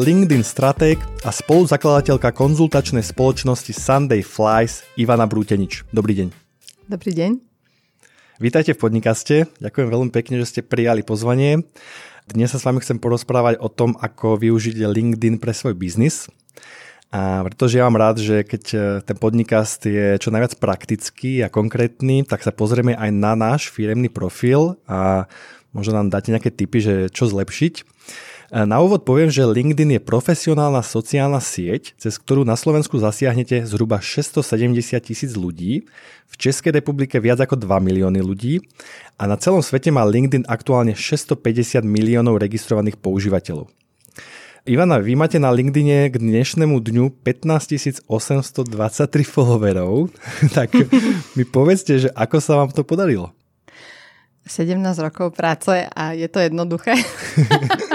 LinkedIn stratég a spoluzakladateľka konzultačnej spoločnosti Sunday Flies Ivana Brútenič. Dobrý deň. Dobrý deň. Vítajte v podnikaste. Ďakujem veľmi pekne, že ste prijali pozvanie. Dnes sa s vami chcem porozprávať o tom, ako využiť LinkedIn pre svoj biznis. A pretože ja mám rád, že keď e, ten podcast je čo najviac praktický a konkrétny, tak sa pozrieme aj na náš firemný profil a možno nám dáte nejaké tipy, že čo zlepšiť. Na úvod poviem, že LinkedIn je profesionálna sociálna sieť, cez ktorú na Slovensku zasiahnete zhruba 670 tisíc ľudí, v Českej republike viac ako 2 milióny ľudí a na celom svete má LinkedIn aktuálne 650 miliónov registrovaných používateľov. Ivana, vy máte na LinkedIne k dnešnému dňu 15 823 followerov, tak mi povedzte, že ako sa vám to podarilo? 17 rokov práce a je to jednoduché.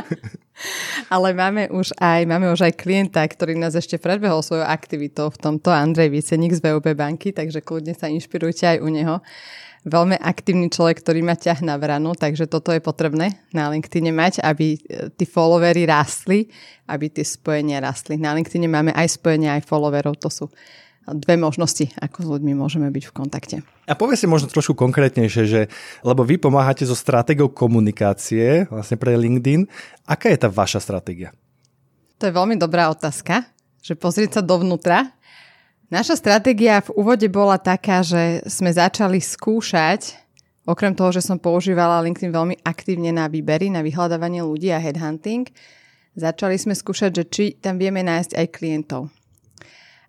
Ale máme už aj, máme už aj klienta, ktorý nás ešte predbehol svojou aktivitou v tomto, Andrej Vicenik z VUB banky, takže kľudne sa inšpirujte aj u neho. Veľmi aktívny človek, ktorý má ťah na vranu, takže toto je potrebné na LinkedIn mať, aby e, tí followery rastli, aby tie spojenia rastli. Na LinkedIn máme aj spojenia, aj followerov, to sú dve možnosti, ako s ľuďmi môžeme byť v kontakte. A povedzte možno trošku konkrétnejšie, že, lebo vy pomáhate so stratégiou komunikácie vlastne pre LinkedIn. Aká je tá vaša stratégia? To je veľmi dobrá otázka, že pozrieť sa dovnútra. Naša stratégia v úvode bola taká, že sme začali skúšať, okrem toho, že som používala LinkedIn veľmi aktívne na výbery, na vyhľadávanie ľudí a headhunting, začali sme skúšať, že či tam vieme nájsť aj klientov.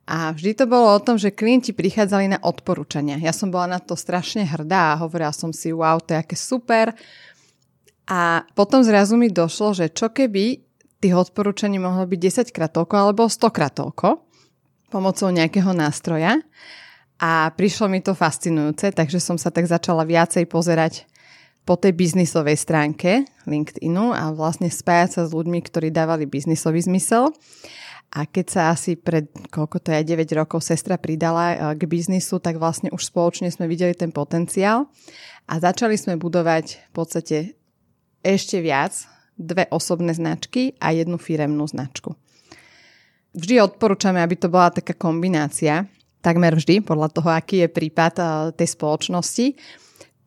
A vždy to bolo o tom, že klienti prichádzali na odporúčania. Ja som bola na to strašne hrdá a hovorila som si, wow, to je aké super. A potom zrazu mi došlo, že čo keby tých odporúčaní mohlo byť 10 krát toľko alebo 100 krát toľko pomocou nejakého nástroja. A prišlo mi to fascinujúce, takže som sa tak začala viacej pozerať po tej biznisovej stránke LinkedInu a vlastne spájať sa s ľuďmi, ktorí dávali biznisový zmysel. A keď sa asi pred, koľko to je, 9 rokov sestra pridala eh, k biznisu, tak vlastne už spoločne sme videli ten potenciál a začali sme budovať v podstate ešte viac dve osobné značky a jednu firemnú značku. Vždy odporúčame, aby to bola taká kombinácia, takmer vždy, podľa toho, aký je prípad eh, tej spoločnosti.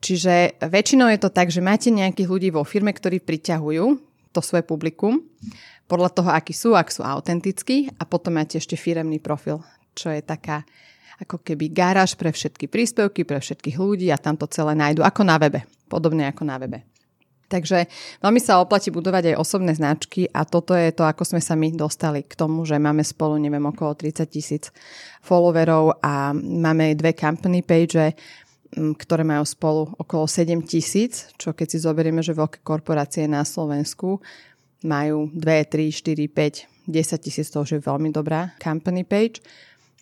Čiže väčšinou je to tak, že máte nejakých ľudí vo firme, ktorí priťahujú to svoje publikum podľa toho, akí sú, ak sú autentickí a potom máte ešte firemný profil, čo je taká ako keby garáž pre všetky príspevky, pre všetkých ľudí a tam to celé nájdu ako na webe, podobne ako na webe. Takže veľmi sa oplatí budovať aj osobné značky a toto je to, ako sme sa my dostali k tomu, že máme spolu, neviem, okolo 30 tisíc followerov a máme dve company page, ktoré majú spolu okolo 7 tisíc, čo keď si zoberieme, že veľké korporácie na Slovensku majú 2, 3, 4, 5, 10 tisíc, to už je veľmi dobrá company page,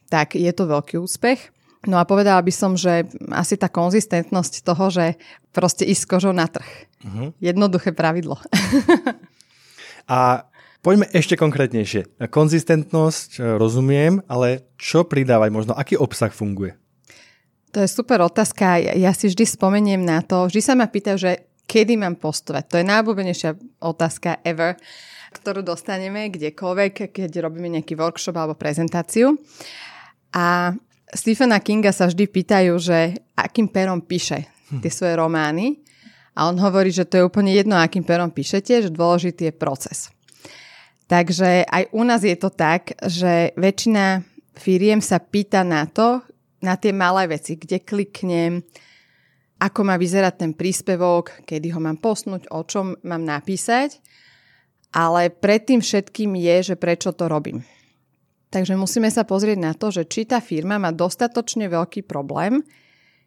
tak je to veľký úspech. No a povedala by som, že asi tá konzistentnosť toho, že proste ísť kožou na trh. Uh-huh. Jednoduché pravidlo. a poďme ešte konkrétnejšie. Konzistentnosť e, rozumiem, ale čo pridávať možno? Aký obsah funguje? To je super otázka. Ja si vždy spomeniem na to. Vždy sa ma pýtajú, že kedy mám postovať? To je najobľúbenejšia otázka ever, ktorú dostaneme kdekoľvek, keď robíme nejaký workshop alebo prezentáciu. A Stephena Kinga sa vždy pýtajú, že akým perom píše tie svoje romány. A on hovorí, že to je úplne jedno, akým perom píšete, že dôležitý je proces. Takže aj u nás je to tak, že väčšina firiem sa pýta na to, na tie malé veci, kde kliknem, ako má vyzerať ten príspevok, kedy ho mám posnúť, o čom mám napísať, ale predtým všetkým je, že prečo to robím. Takže musíme sa pozrieť na to, že či tá firma má dostatočne veľký problém,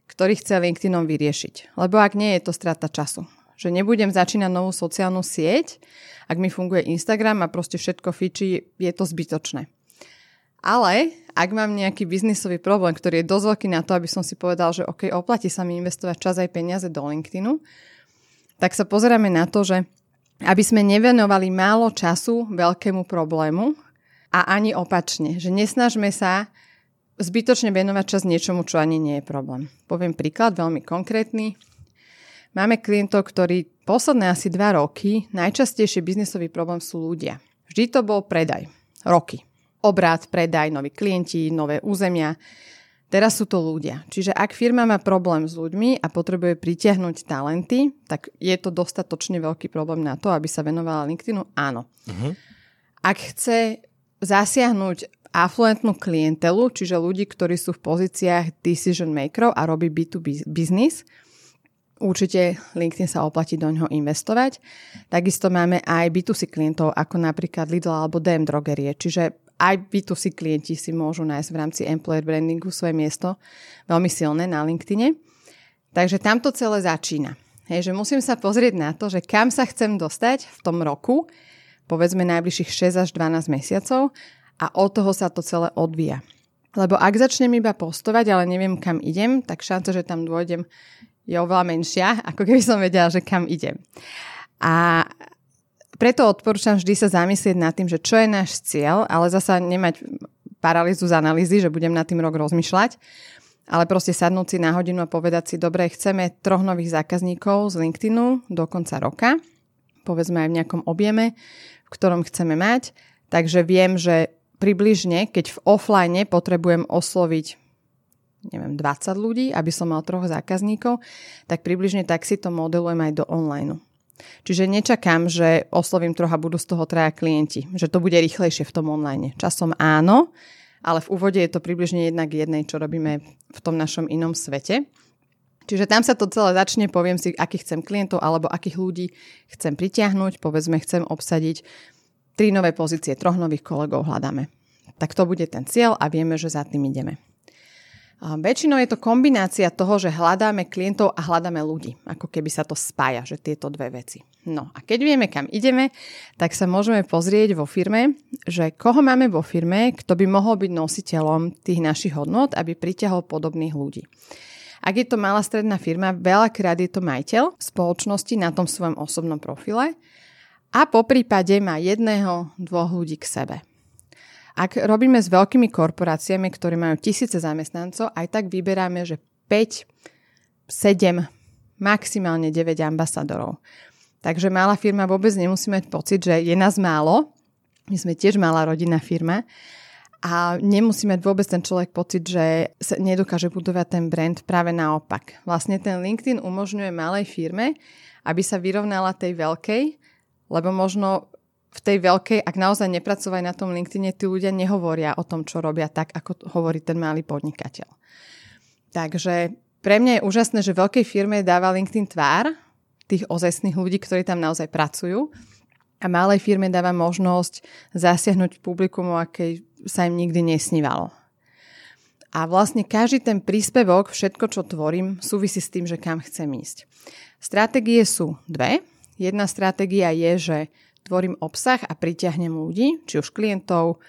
ktorý chce LinkedInom vyriešiť. Lebo ak nie, je to strata času. Že nebudem začínať novú sociálnu sieť, ak mi funguje Instagram a proste všetko fičí, je to zbytočné. Ale ak mám nejaký biznisový problém, ktorý je dosť veľký na to, aby som si povedal, že OK, oplatí sa mi investovať čas aj peniaze do LinkedInu, tak sa pozeráme na to, že aby sme nevenovali málo času veľkému problému a ani opačne, že nesnažme sa zbytočne venovať čas niečomu, čo ani nie je problém. Poviem príklad veľmi konkrétny. Máme klientov, ktorí posledné asi dva roky najčastejšie biznisový problém sú ľudia Vždy to bol predaj. Roky. Obrad, predaj, noví klienti, nové územia. Teraz sú to ľudia. Čiže ak firma má problém s ľuďmi a potrebuje pritiahnuť talenty, tak je to dostatočne veľký problém na to, aby sa venovala LinkedInu? Áno. Uh-huh. Ak chce zasiahnuť afluentnú klientelu, čiže ľudí, ktorí sú v pozíciách decision makerov a robí B2B business, určite LinkedIn sa oplatí do ňoho investovať. Takisto máme aj B2C klientov, ako napríklad Lidl alebo DM drogerie, čiže aj B2C klienti si môžu nájsť v rámci employer brandingu svoje miesto veľmi silné na LinkedIne. Takže tamto celé začína. Hej, že musím sa pozrieť na to, že kam sa chcem dostať v tom roku, povedzme najbližších 6 až 12 mesiacov a od toho sa to celé odvíja. Lebo ak začnem iba postovať, ale neviem kam idem, tak šanca, že tam dôjdem je oveľa menšia, ako keby som vedela, že kam idem. A preto odporúčam vždy sa zamyslieť nad tým, že čo je náš cieľ, ale zasa nemať paralýzu z analýzy, že budem nad tým rok rozmýšľať, ale proste sadnúť si na hodinu a povedať si, dobre, chceme troch nových zákazníkov z LinkedInu do konca roka, povedzme aj v nejakom objeme, v ktorom chceme mať, takže viem, že približne, keď v offline potrebujem osloviť neviem, 20 ľudí, aby som mal troch zákazníkov, tak približne tak si to modelujem aj do online. Čiže nečakám, že oslovím trocha budú z toho traja klienti, že to bude rýchlejšie v tom online. Časom áno, ale v úvode je to približne jednak jednej, čo robíme v tom našom inom svete. Čiže tam sa to celé začne, poviem si, akých chcem klientov alebo akých ľudí chcem pritiahnuť, povedzme chcem obsadiť tri nové pozície, troch nových kolegov hľadáme. Tak to bude ten cieľ a vieme, že za tým ideme. Väčšinou je to kombinácia toho, že hľadáme klientov a hľadáme ľudí. Ako keby sa to spája, že tieto dve veci. No a keď vieme, kam ideme, tak sa môžeme pozrieť vo firme, že koho máme vo firme, kto by mohol byť nositeľom tých našich hodnot, aby pritiahol podobných ľudí. Ak je to malá stredná firma, veľakrát je to majiteľ spoločnosti na tom svojom osobnom profile a po prípade má jedného, dvoch ľudí k sebe. Ak robíme s veľkými korporáciami, ktoré majú tisíce zamestnancov, aj tak vyberáme, že 5, 7, maximálne 9 ambasadorov. Takže malá firma vôbec nemusí mať pocit, že je nás málo. My sme tiež malá rodinná firma. A nemusí mať vôbec ten človek pocit, že sa nedokáže budovať ten brand. Práve naopak. Vlastne ten LinkedIn umožňuje malej firme, aby sa vyrovnala tej veľkej, lebo možno v tej veľkej, ak naozaj nepracovajú na tom LinkedIne, tí ľudia nehovoria o tom, čo robia tak, ako hovorí ten malý podnikateľ. Takže pre mňa je úžasné, že veľkej firme dáva LinkedIn tvár tých ozajstných ľudí, ktorí tam naozaj pracujú a malej firme dáva možnosť zasiahnuť publikum, o akej sa im nikdy nesnívalo. A vlastne každý ten príspevok, všetko, čo tvorím, súvisí s tým, že kam chcem ísť. Stratégie sú dve. Jedna stratégia je, že tvorím obsah a pritiahnem ľudí, či už klientov,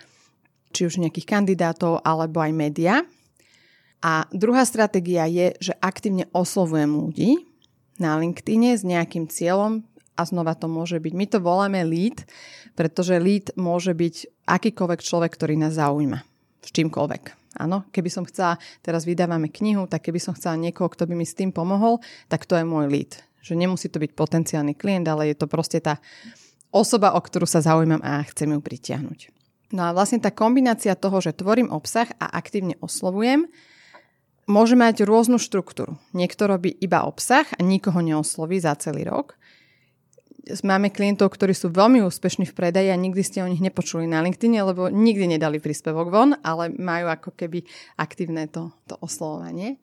či už nejakých kandidátov, alebo aj média. A druhá stratégia je, že aktívne oslovujem ľudí na LinkedIne s nejakým cieľom a znova to môže byť, my to voláme lead, pretože lead môže byť akýkoľvek človek, ktorý nás zaujíma. S čímkoľvek. Áno, keby som chcela, teraz vydávame knihu, tak keby som chcela niekoho, kto by mi s tým pomohol, tak to je môj lead. Že nemusí to byť potenciálny klient, ale je to proste tá osoba, o ktorú sa zaujímam a chcem ju pritiahnuť. No a vlastne tá kombinácia toho, že tvorím obsah a aktívne oslovujem, môže mať rôznu štruktúru. Niekto robí iba obsah a nikoho neosloví za celý rok. Máme klientov, ktorí sú veľmi úspešní v predaji a nikdy ste o nich nepočuli na LinkedIn, lebo nikdy nedali príspevok von, ale majú ako keby aktívne to, to oslovovanie.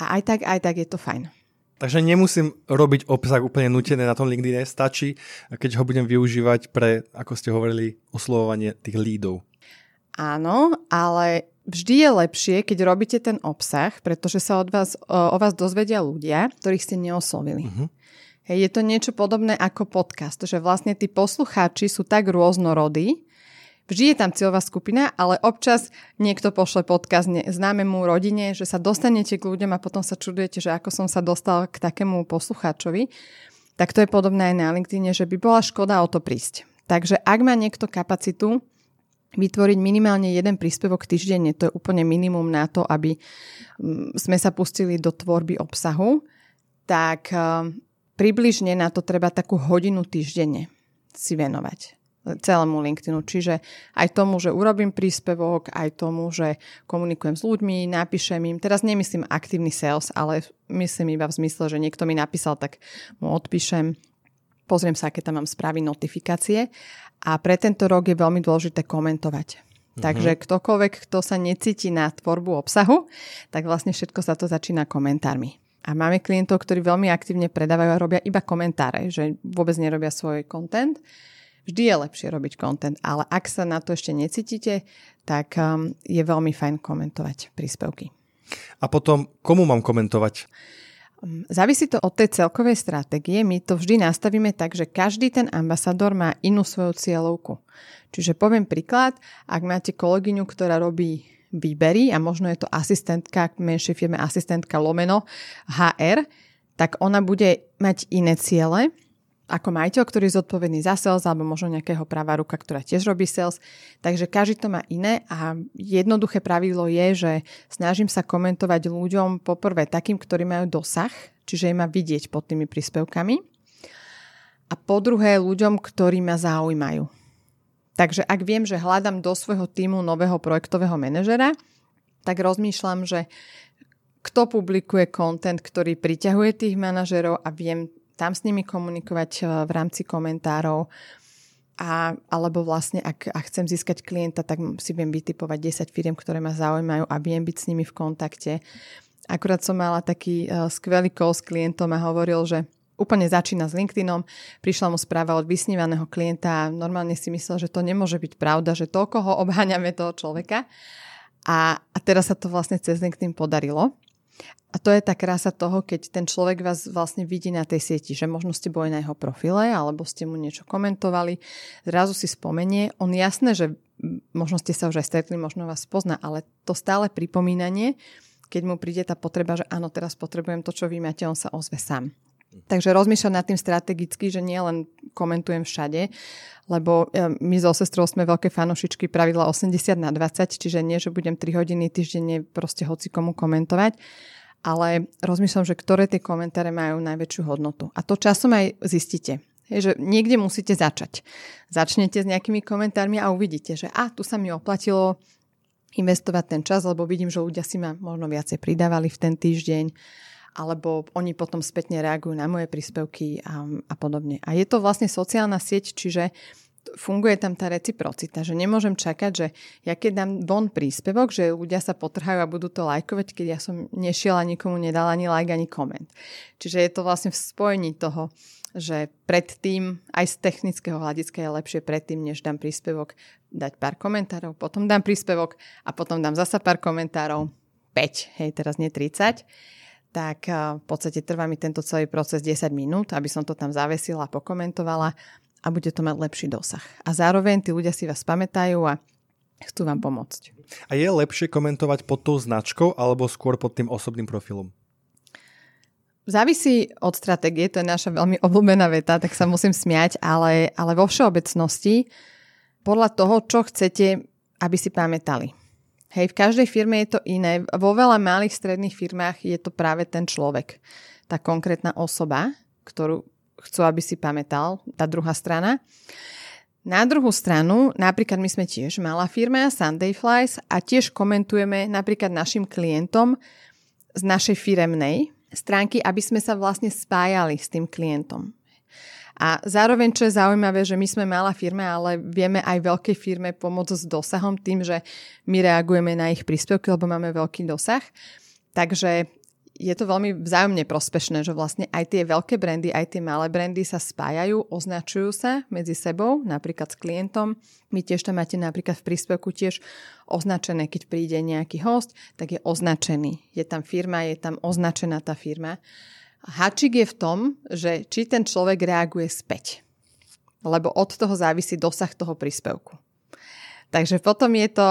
A aj tak, aj tak je to fajn. Takže nemusím robiť obsah úplne nutené na tom LinkedIn, stačí, keď ho budem využívať pre, ako ste hovorili, oslovovanie tých lídov. Áno, ale vždy je lepšie, keď robíte ten obsah, pretože sa od vás, o, vás dozvedia ľudia, ktorých ste neoslovili. Uh-huh. Hej, je to niečo podobné ako podcast, že vlastne tí poslucháči sú tak rôznorodí, Vždy je tam cieľová skupina, ale občas niekto pošle podkaz známemu rodine, že sa dostanete k ľuďom a potom sa čudujete, že ako som sa dostal k takému poslucháčovi. Tak to je podobné aj na LinkedIn, že by bola škoda o to prísť. Takže ak má niekto kapacitu vytvoriť minimálne jeden príspevok týždenne, to je úplne minimum na to, aby mm, sme sa pustili do tvorby obsahu, tak eh, približne na to treba takú hodinu týždenne si venovať. Celému LinkedInu. Čiže aj tomu, že urobím príspevok, aj tomu, že komunikujem s ľuďmi, napíšem im. Teraz nemyslím aktívny sales, ale myslím iba v zmysle, že niekto mi napísal, tak mu odpíšem, pozriem sa, aké tam mám správy, notifikácie. A pre tento rok je veľmi dôležité komentovať. Mm-hmm. Takže ktokoľvek, kto sa necíti na tvorbu obsahu, tak vlastne všetko sa to začína komentármi. A máme klientov, ktorí veľmi aktívne predávajú a robia iba komentáre, že vôbec nerobia svoj content. Vždy je lepšie robiť content, ale ak sa na to ešte necítite, tak um, je veľmi fajn komentovať príspevky. A potom, komu mám komentovať? Um, závisí to od tej celkovej stratégie. My to vždy nastavíme tak, že každý ten ambasador má inú svoju cieľovku. Čiže poviem príklad, ak máte kolegyňu, ktorá robí výbery a možno je to asistentka, menšej firme asistentka lomeno HR, tak ona bude mať iné ciele ako majiteľ, ktorý je zodpovedný za sales alebo možno nejakého pravá ruka, ktorá tiež robí sales. Takže každý to má iné a jednoduché pravidlo je, že snažím sa komentovať ľuďom poprvé takým, ktorí majú dosah, čiže im má vidieť pod tými príspevkami a po druhé ľuďom, ktorí ma zaujímajú. Takže ak viem, že hľadám do svojho týmu nového projektového manažera, tak rozmýšľam, že kto publikuje content, ktorý priťahuje tých manažerov a viem tam s nimi komunikovať eh, v rámci komentárov. A, alebo vlastne, ak, ak chcem získať klienta, tak si viem vytipovať 10 firiem, ktoré ma zaujímajú a viem byť s nimi v kontakte. Akurát som mala taký uh, skvelý call s klientom a hovoril, že úplne začína s LinkedInom, prišla mu správa od vysnívaného klienta a normálne si myslel, že to nemôže byť pravda, že toľko ho obháňame toho človeka. A, a teraz sa to vlastne cez LinkedIn podarilo. A to je tá krása toho, keď ten človek vás vlastne vidí na tej sieti, že možno ste boli na jeho profile, alebo ste mu niečo komentovali, zrazu si spomenie. On jasné, že možno ste sa už aj stretli, možno vás pozná, ale to stále pripomínanie, keď mu príde tá potreba, že áno, teraz potrebujem to, čo vy máte, on sa ozve sám. Takže rozmýšľam nad tým strategicky, že nie len komentujem všade, lebo e, my so sestrou sme veľké fanošičky pravidla 80 na 20, čiže nie, že budem 3 hodiny týždenne proste hoci komu komentovať, ale rozmýšľam, že ktoré tie komentáre majú najväčšiu hodnotu. A to časom aj zistíte. Je, že niekde musíte začať. Začnete s nejakými komentármi a uvidíte, že a tu sa mi oplatilo investovať ten čas, lebo vidím, že ľudia si ma možno viacej pridávali v ten týždeň alebo oni potom spätne reagujú na moje príspevky a, a podobne. A je to vlastne sociálna sieť, čiže funguje tam tá reciprocita, že nemôžem čakať, že ja keď dám von príspevok, že ľudia sa potrhajú a budú to lajkovať, keď ja som nešiela nikomu nedala ani like, ani koment. Čiže je to vlastne v spojení toho, že predtým, aj z technického hľadiska je lepšie predtým, než dám príspevok, dať pár komentárov, potom dám príspevok a potom dám zasa pár komentárov, 5, hej, teraz nie 30 tak v podstate trvá mi tento celý proces 10 minút, aby som to tam zavesila a pokomentovala a bude to mať lepší dosah. A zároveň tí ľudia si vás pamätajú a chcú vám pomôcť. A je lepšie komentovať pod tou značkou alebo skôr pod tým osobným profilom? Závisí od stratégie, to je naša veľmi obľúbená veta, tak sa musím smiať, ale, ale vo všeobecnosti podľa toho, čo chcete, aby si pamätali. Hej, v každej firme je to iné. Vo veľa malých stredných firmách je to práve ten človek. Tá konkrétna osoba, ktorú chcú, aby si pamätal, tá druhá strana. Na druhú stranu, napríklad my sme tiež malá firma, Sunday Flies, a tiež komentujeme napríklad našim klientom z našej firemnej stránky, aby sme sa vlastne spájali s tým klientom. A zároveň, čo je zaujímavé, že my sme malá firma, ale vieme aj veľkej firme pomôcť s dosahom tým, že my reagujeme na ich príspevky, lebo máme veľký dosah. Takže je to veľmi vzájomne prospešné, že vlastne aj tie veľké brandy, aj tie malé brandy sa spájajú, označujú sa medzi sebou, napríklad s klientom. My tiež tam máte napríklad v príspevku tiež označené, keď príde nejaký host, tak je označený. Je tam firma, je tam označená tá firma. Hačik je v tom, že či ten človek reaguje späť. Lebo od toho závisí dosah toho príspevku. Takže potom je to,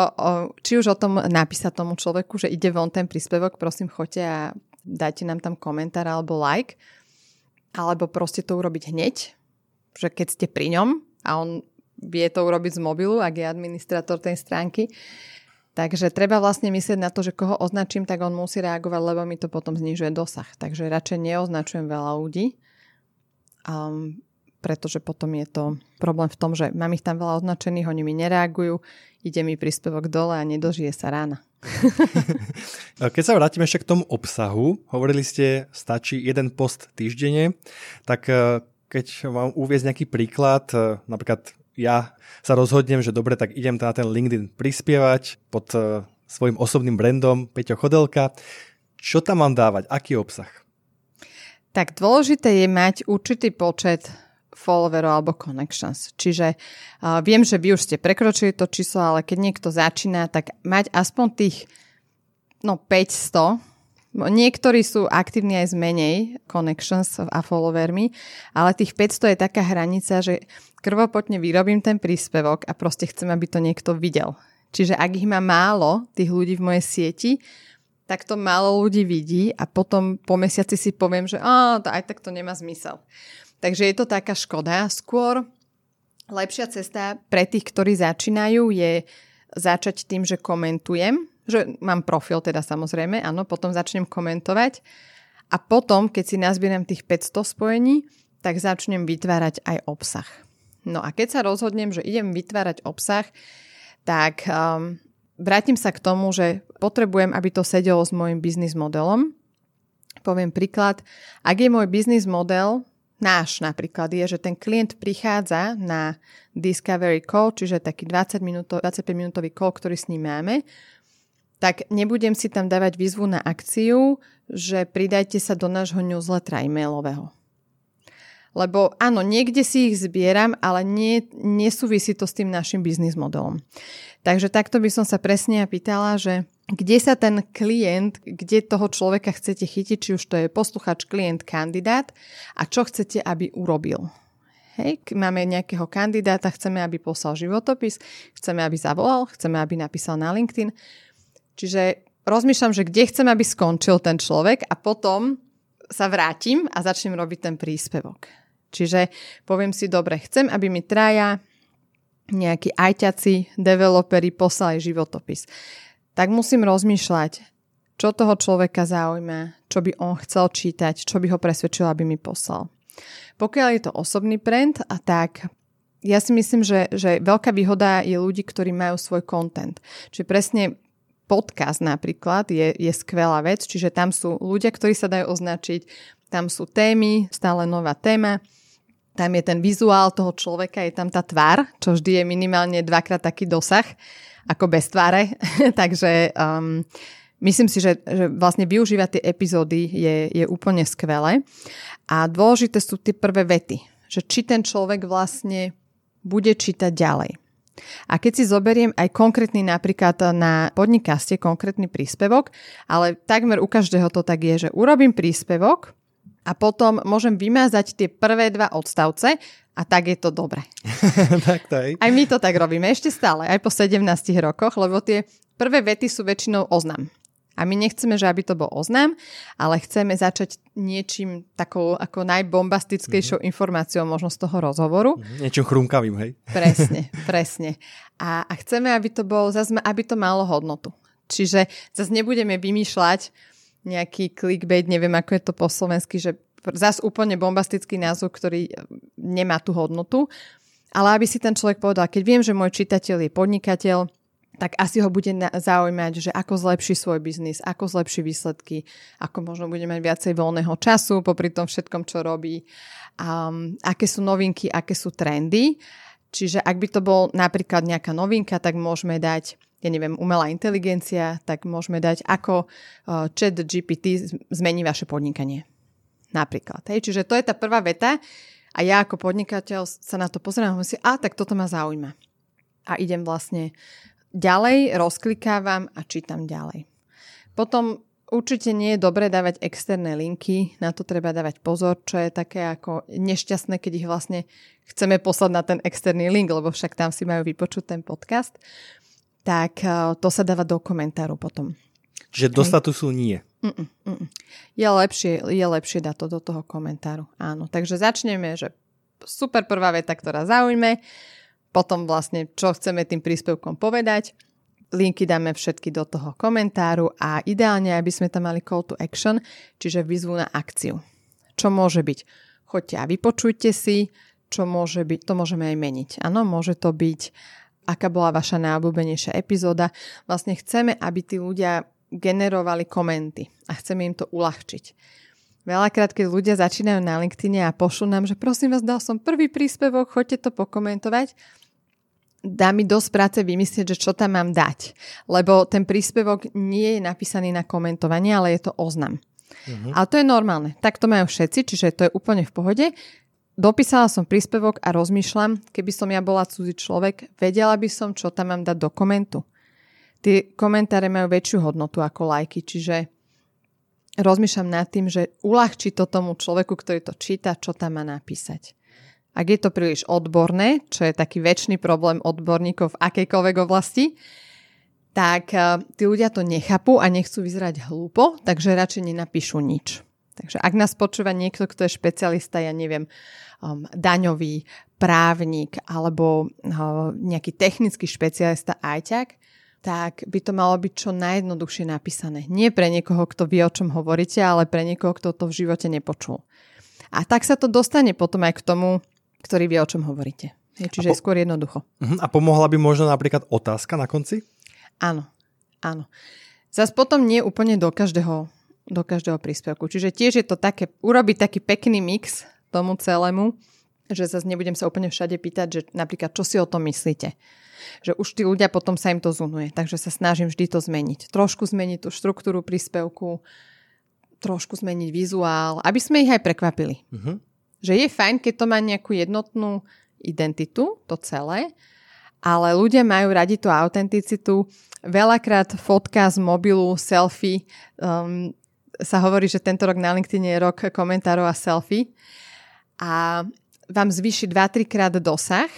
či už o tom napísať tomu človeku, že ide von ten príspevok, prosím, choďte a dajte nám tam komentár alebo like, alebo proste to urobiť hneď, že keď ste pri ňom a on vie to urobiť z mobilu, ak je administrátor tej stránky, Takže treba vlastne myslieť na to, že koho označím, tak on musí reagovať, lebo mi to potom znižuje dosah. Takže radšej neoznačujem veľa ľudí. Um, pretože potom je to problém v tom, že mám ich tam veľa označených, oni mi nereagujú, ide mi príspevok dole a nedožije sa rána. Keď sa vrátime ešte k tomu obsahu, hovorili ste, stačí jeden post týždenne, tak e, keď vám uviezť nejaký príklad, e, napríklad ja sa rozhodnem, že dobre, tak idem na ten LinkedIn prispievať pod e, svojim osobným brandom Peťo Chodelka. Čo tam mám dávať? Aký obsah? Tak dôležité je mať určitý počet followerov alebo connections. Čiže uh, viem, že vy už ste prekročili to číslo, ale keď niekto začína, tak mať aspoň tých no 500 Niektorí sú aktívni aj z menej connections a followermi, ale tých 500 je taká hranica, že krvopotne vyrobím ten príspevok a proste chcem, aby to niekto videl. Čiže ak ich má málo, tých ľudí v mojej sieti, tak to málo ľudí vidí a potom po mesiaci si poviem, že to aj tak to nemá zmysel. Takže je to taká škoda. Skôr lepšia cesta pre tých, ktorí začínajú, je začať tým, že komentujem, že mám profil teda samozrejme, áno, potom začnem komentovať a potom, keď si nazbieram tých 500 spojení, tak začnem vytvárať aj obsah. No a keď sa rozhodnem, že idem vytvárať obsah, tak um, vrátim sa k tomu, že potrebujem, aby to sedelo s môjim biznis modelom. Poviem príklad. Ak je môj biznis model náš napríklad je, že ten klient prichádza na Discovery Call, čiže taký 20 minútov, 25 minútový call, ktorý s ním máme, tak nebudem si tam dávať výzvu na akciu, že pridajte sa do nášho newslettera e-mailového. Lebo áno, niekde si ich zbieram, ale nie, nesúvisí to s tým našim biznis modelom. Takže takto by som sa presne pýtala, že kde sa ten klient, kde toho človeka chcete chytiť, či už to je posluchač, klient, kandidát a čo chcete, aby urobil. Hej, máme nejakého kandidáta, chceme, aby poslal životopis, chceme, aby zavolal, chceme, aby napísal na LinkedIn. Čiže rozmýšľam, že kde chcem, aby skončil ten človek a potom sa vrátim a začnem robiť ten príspevok. Čiže poviem si, dobre, chcem, aby mi traja nejakí ajťaci, developeri poslali životopis tak musím rozmýšľať, čo toho človeka zaujíma, čo by on chcel čítať, čo by ho presvedčilo, aby mi poslal. Pokiaľ je to osobný brand, a tak ja si myslím, že, že veľká výhoda je ľudí, ktorí majú svoj content. Čiže presne podcast napríklad je, je skvelá vec, čiže tam sú ľudia, ktorí sa dajú označiť, tam sú témy, stále nová téma, tam je ten vizuál toho človeka, je tam tá tvár, čo vždy je minimálne dvakrát taký dosah ako bez tváre. Takže um, myslím si, že, že vlastne využívať tie epizódy je, je úplne skvelé. A dôležité sú tie prvé vety, že či ten človek vlastne bude čítať ďalej. A keď si zoberiem aj konkrétny napríklad na podnikaste, konkrétny príspevok, ale takmer u každého to tak je, že urobím príspevok a potom môžem vymazať tie prvé dva odstavce a tak je to dobre. tak to aj. Aj my to tak robíme ešte stále, aj po 17 rokoch, lebo tie prvé vety sú väčšinou oznam. A my nechceme, že aby to bol oznam, ale chceme začať niečím takou ako najbombastickejšou mm-hmm. informáciou možno z toho rozhovoru. Mm-hmm. Niečo chrumkavým, hej? Presne, presne. A, a chceme, aby to zase, aby to malo hodnotu. Čiže zase nebudeme vymýšľať nejaký clickbait, neviem ako je to po slovensky, že zas úplne bombastický názov, ktorý e, nemá tú hodnotu. Ale aby si ten človek povedal, keď viem, že môj čitateľ je podnikateľ, tak asi ho bude zaujímať, že ako zlepší svoj biznis, ako zlepší výsledky, ako možno bude mať viacej voľného času popri tom všetkom, čo robí, um, aké sú novinky, aké sú trendy. Čiže ak by to bol napríklad nejaká novinka, tak môžeme dať ja neviem, umelá inteligencia, tak môžeme dať, ako uh, chat GPT zmení vaše podnikanie. Napríklad. Hej. Čiže to je tá prvá veta a ja ako podnikateľ sa na to pozerám a si, a tak toto ma zaujíma. A idem vlastne ďalej, rozklikávam a čítam ďalej. Potom určite nie je dobré dávať externé linky, na to treba dávať pozor, čo je také ako nešťastné, keď ich vlastne chceme poslať na ten externý link, lebo však tam si majú vypočuť ten podcast. Tak eh, to sa dáva do komentáru potom. Čiže do statusu nie. Mm-mm, mm-mm. Je, lepšie, je lepšie dať to do toho komentáru. Áno, takže začneme, že super prvá veta, ktorá zaujme, potom vlastne, čo chceme tým príspevkom povedať, linky dáme všetky do toho komentáru a ideálne, aby sme tam mali call to action, čiže výzvu na akciu. Čo môže byť? Choďte a vypočujte si, čo môže byť, to môžeme aj meniť. Áno, môže to byť, aká bola vaša najobľúbenejšia epizóda. Vlastne chceme, aby tí ľudia generovali komenty a chceme im to uľahčiť. Veľakrát, keď ľudia začínajú na LinkedIn a pošlú nám, že prosím vás, dal som prvý príspevok, choďte to pokomentovať, dá mi dosť práce vymyslieť, že čo tam mám dať. Lebo ten príspevok nie je napísaný na komentovanie, ale je to oznam. Uh-huh. Ale to je normálne. Tak to majú všetci, čiže to je úplne v pohode. Dopísala som príspevok a rozmýšľam, keby som ja bola cudzí človek, vedela by som, čo tam mám dať do komentu. Tie komentáre majú väčšiu hodnotu ako lajky, čiže rozmýšľam nad tým, že uľahčí to tomu človeku, ktorý to číta, čo tam má napísať. Ak je to príliš odborné, čo je taký väčší problém odborníkov v akejkoľvek oblasti, tak eh, tí ľudia to nechápu a nechcú vyzerať hlúpo, takže radšej nenapíšu nič. Takže ak nás počúva niekto, kto je špecialista, ja neviem, um, daňový právnik alebo uh, nejaký technický špecialista ajťak, tak by to malo byť čo najjednoduchšie napísané. Nie pre niekoho, kto vie, o čom hovoríte, ale pre niekoho, kto to v živote nepočul. A tak sa to dostane potom aj k tomu, ktorý vie, o čom hovoríte. Je, čiže po... je skôr jednoducho. Uh-huh. A pomohla by možno napríklad otázka na konci? Áno, áno. Zas potom nie úplne do každého, do každého príspevku. Čiže tiež je to také, urobiť taký pekný mix tomu celému, že zase nebudem sa úplne všade pýtať, že napríklad, čo si o tom myslíte že už tí ľudia potom sa im to zunuje. Takže sa snažím vždy to zmeniť. Trošku zmeniť tú štruktúru príspevku, trošku zmeniť vizuál, aby sme ich aj prekvapili. Uh-huh. Že je fajn, keď to má nejakú jednotnú identitu, to celé, ale ľudia majú radi tú autenticitu. Veľakrát fotka z mobilu, selfie, um, sa hovorí, že tento rok na LinkedIn je rok komentárov a selfie a vám zvýši 2-3 krát dosah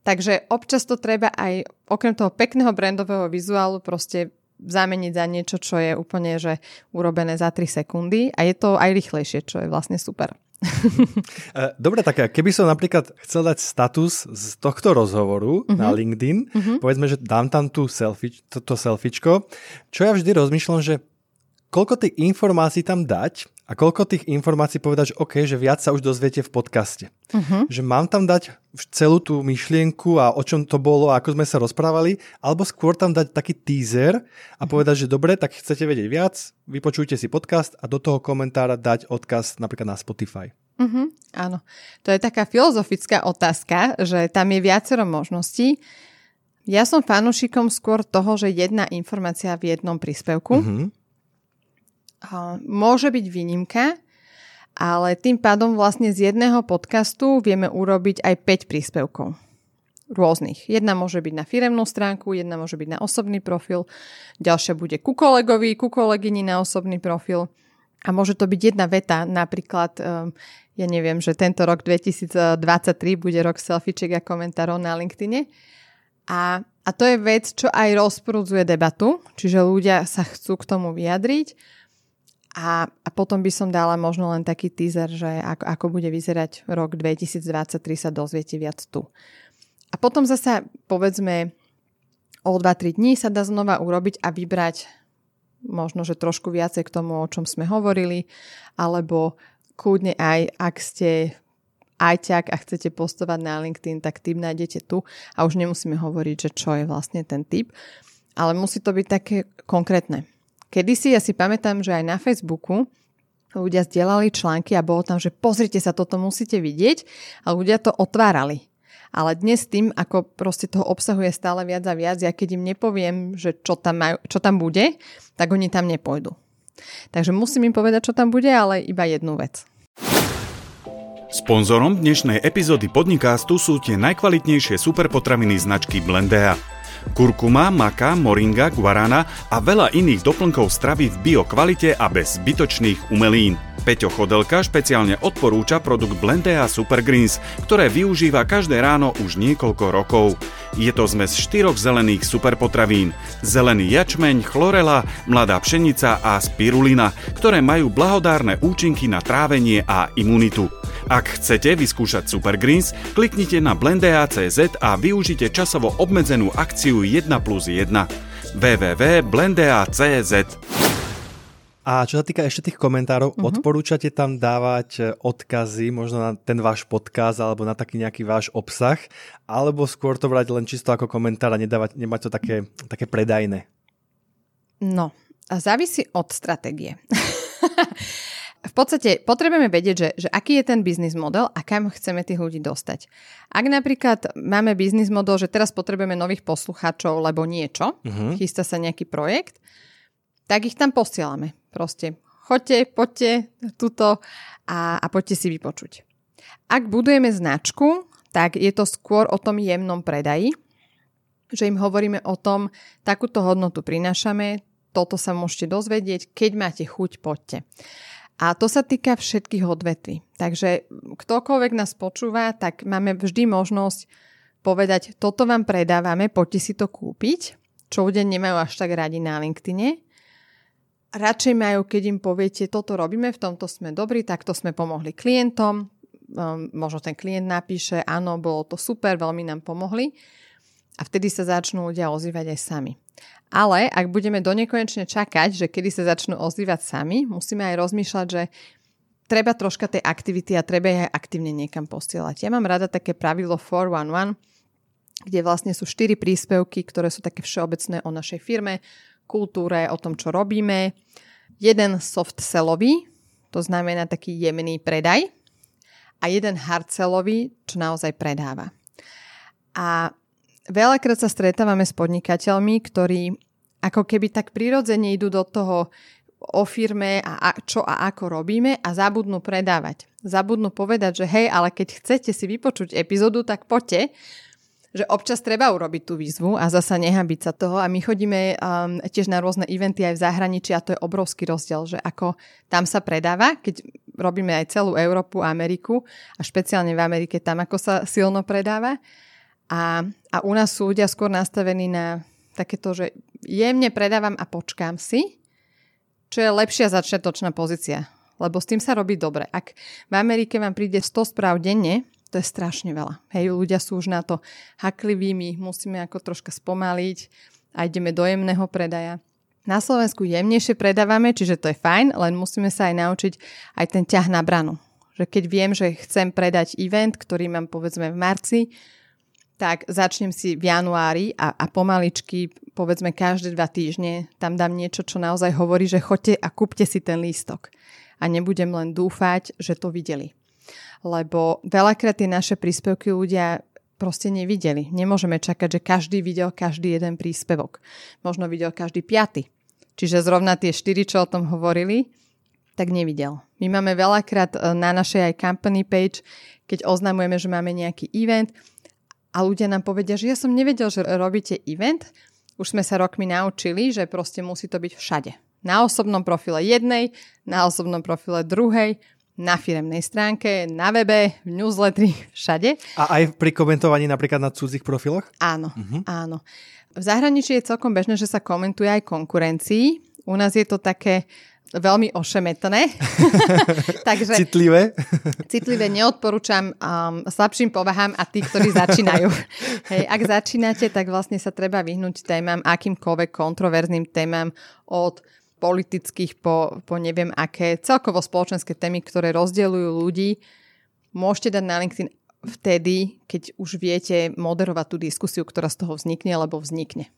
Takže občas to treba aj okrem toho pekného brandového vizuálu proste zameniť za niečo, čo je úplne že urobené za 3 sekundy a je to aj rýchlejšie, čo je vlastne super. Eh, dobre, tak keby som napríklad chcel dať status z tohto rozhovoru uh-huh. na LinkedIn, uh-huh. povedzme, že dám tam tú selfie, to, to selfiečko, čo ja vždy rozmýšľam, že koľko tých informácií tam dať a koľko tých informácií povedať, že OK, že viac sa už dozviete v podcaste. Uh-huh. Že mám tam dať celú tú myšlienku a o čom to bolo a ako sme sa rozprávali, alebo skôr tam dať taký teaser a uh-huh. povedať, že dobre, tak chcete vedieť viac, vypočujte si podcast a do toho komentára dať odkaz napríklad na Spotify. Uh-huh. Áno, to je taká filozofická otázka, že tam je viacero možností. Ja som fanúšikom skôr toho, že jedna informácia v jednom príspevku. Uh-huh môže byť výnimka, ale tým pádom vlastne z jedného podcastu vieme urobiť aj 5 príspevkov rôznych. Jedna môže byť na firemnú stránku, jedna môže byť na osobný profil, ďalšia bude ku kolegovi, ku kolegyni na osobný profil. A môže to byť jedna veta, napríklad, ehm, ja neviem, že tento rok 2023 bude rok selfieček a komentárov na LinkedIne. A, a to je vec, čo aj rozprúdzuje debatu, čiže ľudia sa chcú k tomu vyjadriť a, a potom by som dala možno len taký teaser, že ako, ako bude vyzerať rok 2023 sa dozviete viac tu. A potom zasa povedzme o 2-3 dní sa dá znova urobiť a vybrať možno, že trošku viacej k tomu, o čom sme hovorili, alebo kľudne aj, ak ste ajťak a chcete postovať na LinkedIn, tak tým nájdete tu a už nemusíme hovoriť, že čo je vlastne ten typ. Ale musí to byť také konkrétne. Kedysi ja si pamätám, že aj na Facebooku ľudia zdieľali články a bolo tam, že pozrite sa, toto musíte vidieť a ľudia to otvárali. Ale dnes tým, ako proste toho obsahuje stále viac a viac, ja keď im nepoviem, že čo tam, majú, čo tam bude, tak oni tam nepôjdu. Takže musím im povedať, čo tam bude, ale iba jednu vec. Sponzorom dnešnej epizódy Podnikástu sú tie najkvalitnejšie superpotraviny značky Blendea. Kurkuma, maka, moringa, guarana a veľa iných doplnkov stravy v biokvalite a bez zbytočných umelín. Peťo Chodelka špeciálne odporúča produkt Blendea Super Greens, ktoré využíva každé ráno už niekoľko rokov. Je to zmes štyroch zelených superpotravín. Zelený jačmeň, chlorela, mladá pšenica a spirulina, ktoré majú blahodárne účinky na trávenie a imunitu. Ak chcete vyskúšať Super Greens, kliknite na blendea.cz a využite časovo obmedzenú akciu 1 plus 1 www.blendea.cz A čo sa týka ešte tých komentárov, uh-huh. odporúčate tam dávať e, odkazy možno na ten váš podcast alebo na taký nejaký váš obsah, alebo skôr to brať len čisto ako komentár a nedávať, nemať to také, také predajné? No, závisí od stratégie. v podstate potrebujeme vedieť, že, že aký je ten biznis model a kam chceme tých ľudí dostať. Ak napríklad máme biznis model, že teraz potrebujeme nových poslucháčov, lebo niečo, uh-huh. chystá sa nejaký projekt, tak ich tam posielame. Proste choďte, poďte tuto a, a poďte si vypočuť. Ak budujeme značku, tak je to skôr o tom jemnom predaji, že im hovoríme o tom, takúto hodnotu prinášame, toto sa môžete dozvedieť, keď máte chuť, poďte. A to sa týka všetkých odvetví. Takže ktokoľvek nás počúva, tak máme vždy možnosť povedať, toto vám predávame, poďte si to kúpiť, čo ľudia nemajú až tak radi na LinkedIne radšej majú, keď im poviete, toto robíme, v tomto sme dobrí, takto sme pomohli klientom, um, možno ten klient napíše, áno, bolo to super, veľmi nám pomohli a vtedy sa začnú ľudia ozývať aj sami. Ale ak budeme do nekonečne čakať, že kedy sa začnú ozývať sami, musíme aj rozmýšľať, že treba troška tej aktivity a treba aj aktívne niekam posielať. Ja mám rada také pravidlo 411, kde vlastne sú štyri príspevky, ktoré sú také všeobecné o našej firme, kultúre, o tom, čo robíme. Jeden soft sellový, to znamená taký jemný predaj a jeden hard sellový, čo naozaj predáva. A veľakrát sa stretávame s podnikateľmi, ktorí ako keby tak prirodzene idú do toho o firme a čo a ako robíme a zabudnú predávať. Zabudnú povedať, že hej, ale keď chcete si vypočuť epizódu, tak poďte, že občas treba urobiť tú výzvu a zasa nehabiť sa toho a my chodíme um, tiež na rôzne eventy aj v zahraničí a to je obrovský rozdiel, že ako tam sa predáva, keď robíme aj celú Európu a Ameriku a špeciálne v Amerike tam ako sa silno predáva a, a u nás sú ľudia skôr nastavení na takéto, že jemne predávam a počkám si, čo je lepšia začiatočná pozícia, lebo s tým sa robí dobre. Ak v Amerike vám príde 100 správ denne, to je strašne veľa. Hej, ľudia sú už na to hakliví, my musíme ako troška spomaliť a ideme do jemného predaja. Na Slovensku jemnejšie predávame, čiže to je fajn, len musíme sa aj naučiť aj ten ťah na branu. Že keď viem, že chcem predať event, ktorý mám povedzme v marci, tak začnem si v januári a, a pomaličky, povedzme každé dva týždne, tam dám niečo, čo naozaj hovorí, že choďte a kúpte si ten lístok. A nebudem len dúfať, že to videli lebo veľakrát tie naše príspevky ľudia proste nevideli. Nemôžeme čakať, že každý videl každý jeden príspevok. Možno videl každý piaty. Čiže zrovna tie štyri, čo o tom hovorili, tak nevidel. My máme veľakrát e, na našej aj company page, keď oznamujeme, že máme nejaký event a ľudia nám povedia, že ja som nevedel, že robíte event. Už sme sa rokmi naučili, že proste musí to byť všade. Na osobnom profile jednej, na osobnom profile druhej, na firemnej stránke, na webe, v newsletteri, všade. A aj pri komentovaní napríklad na cudzích profiloch? Áno, uh-huh. áno. V zahraničí je celkom bežné, že sa komentuje aj konkurencii. U nás je to také veľmi ošemetné. Takže citlivé. citlivé neodporúčam um, slabším povahám a tí, ktorí začínajú. Hej, ak začínate, tak vlastne sa treba vyhnúť témam, akýmkoľvek kontroverzným témam od politických po, po neviem aké, celkovo spoločenské témy, ktoré rozdeľujú ľudí, môžete dať na LinkedIn vtedy, keď už viete moderovať tú diskusiu, ktorá z toho vznikne, alebo vznikne.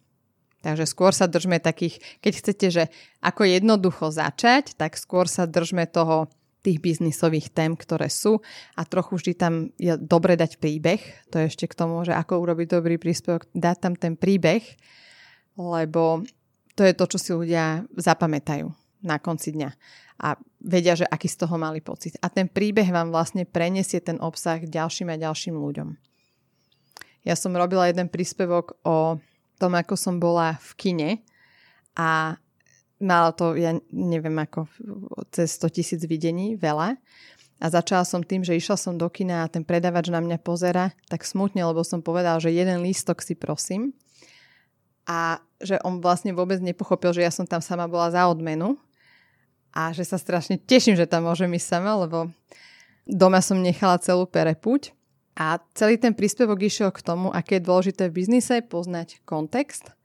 Takže skôr sa držme takých, keď chcete, že ako jednoducho začať, tak skôr sa držme toho tých biznisových tém, ktoré sú a trochu vždy tam je dobre dať príbeh. To je ešte k tomu, že ako urobiť dobrý príspevok, dať tam ten príbeh, lebo to je to, čo si ľudia zapamätajú na konci dňa a vedia, že aký z toho mali pocit. A ten príbeh vám vlastne prenesie ten obsah ďalším a ďalším ľuďom. Ja som robila jeden príspevok o tom, ako som bola v kine a mala to, ja neviem ako, cez 100 tisíc videní, veľa. A začala som tým, že išla som do kina a ten predavač na mňa pozera tak smutne, lebo som povedala, že jeden lístok si prosím a že on vlastne vôbec nepochopil, že ja som tam sama bola za odmenu a že sa strašne teším, že tam môžem ísť sama, lebo doma som nechala celú perepuť a celý ten príspevok išiel k tomu, aké je dôležité v biznise poznať kontext.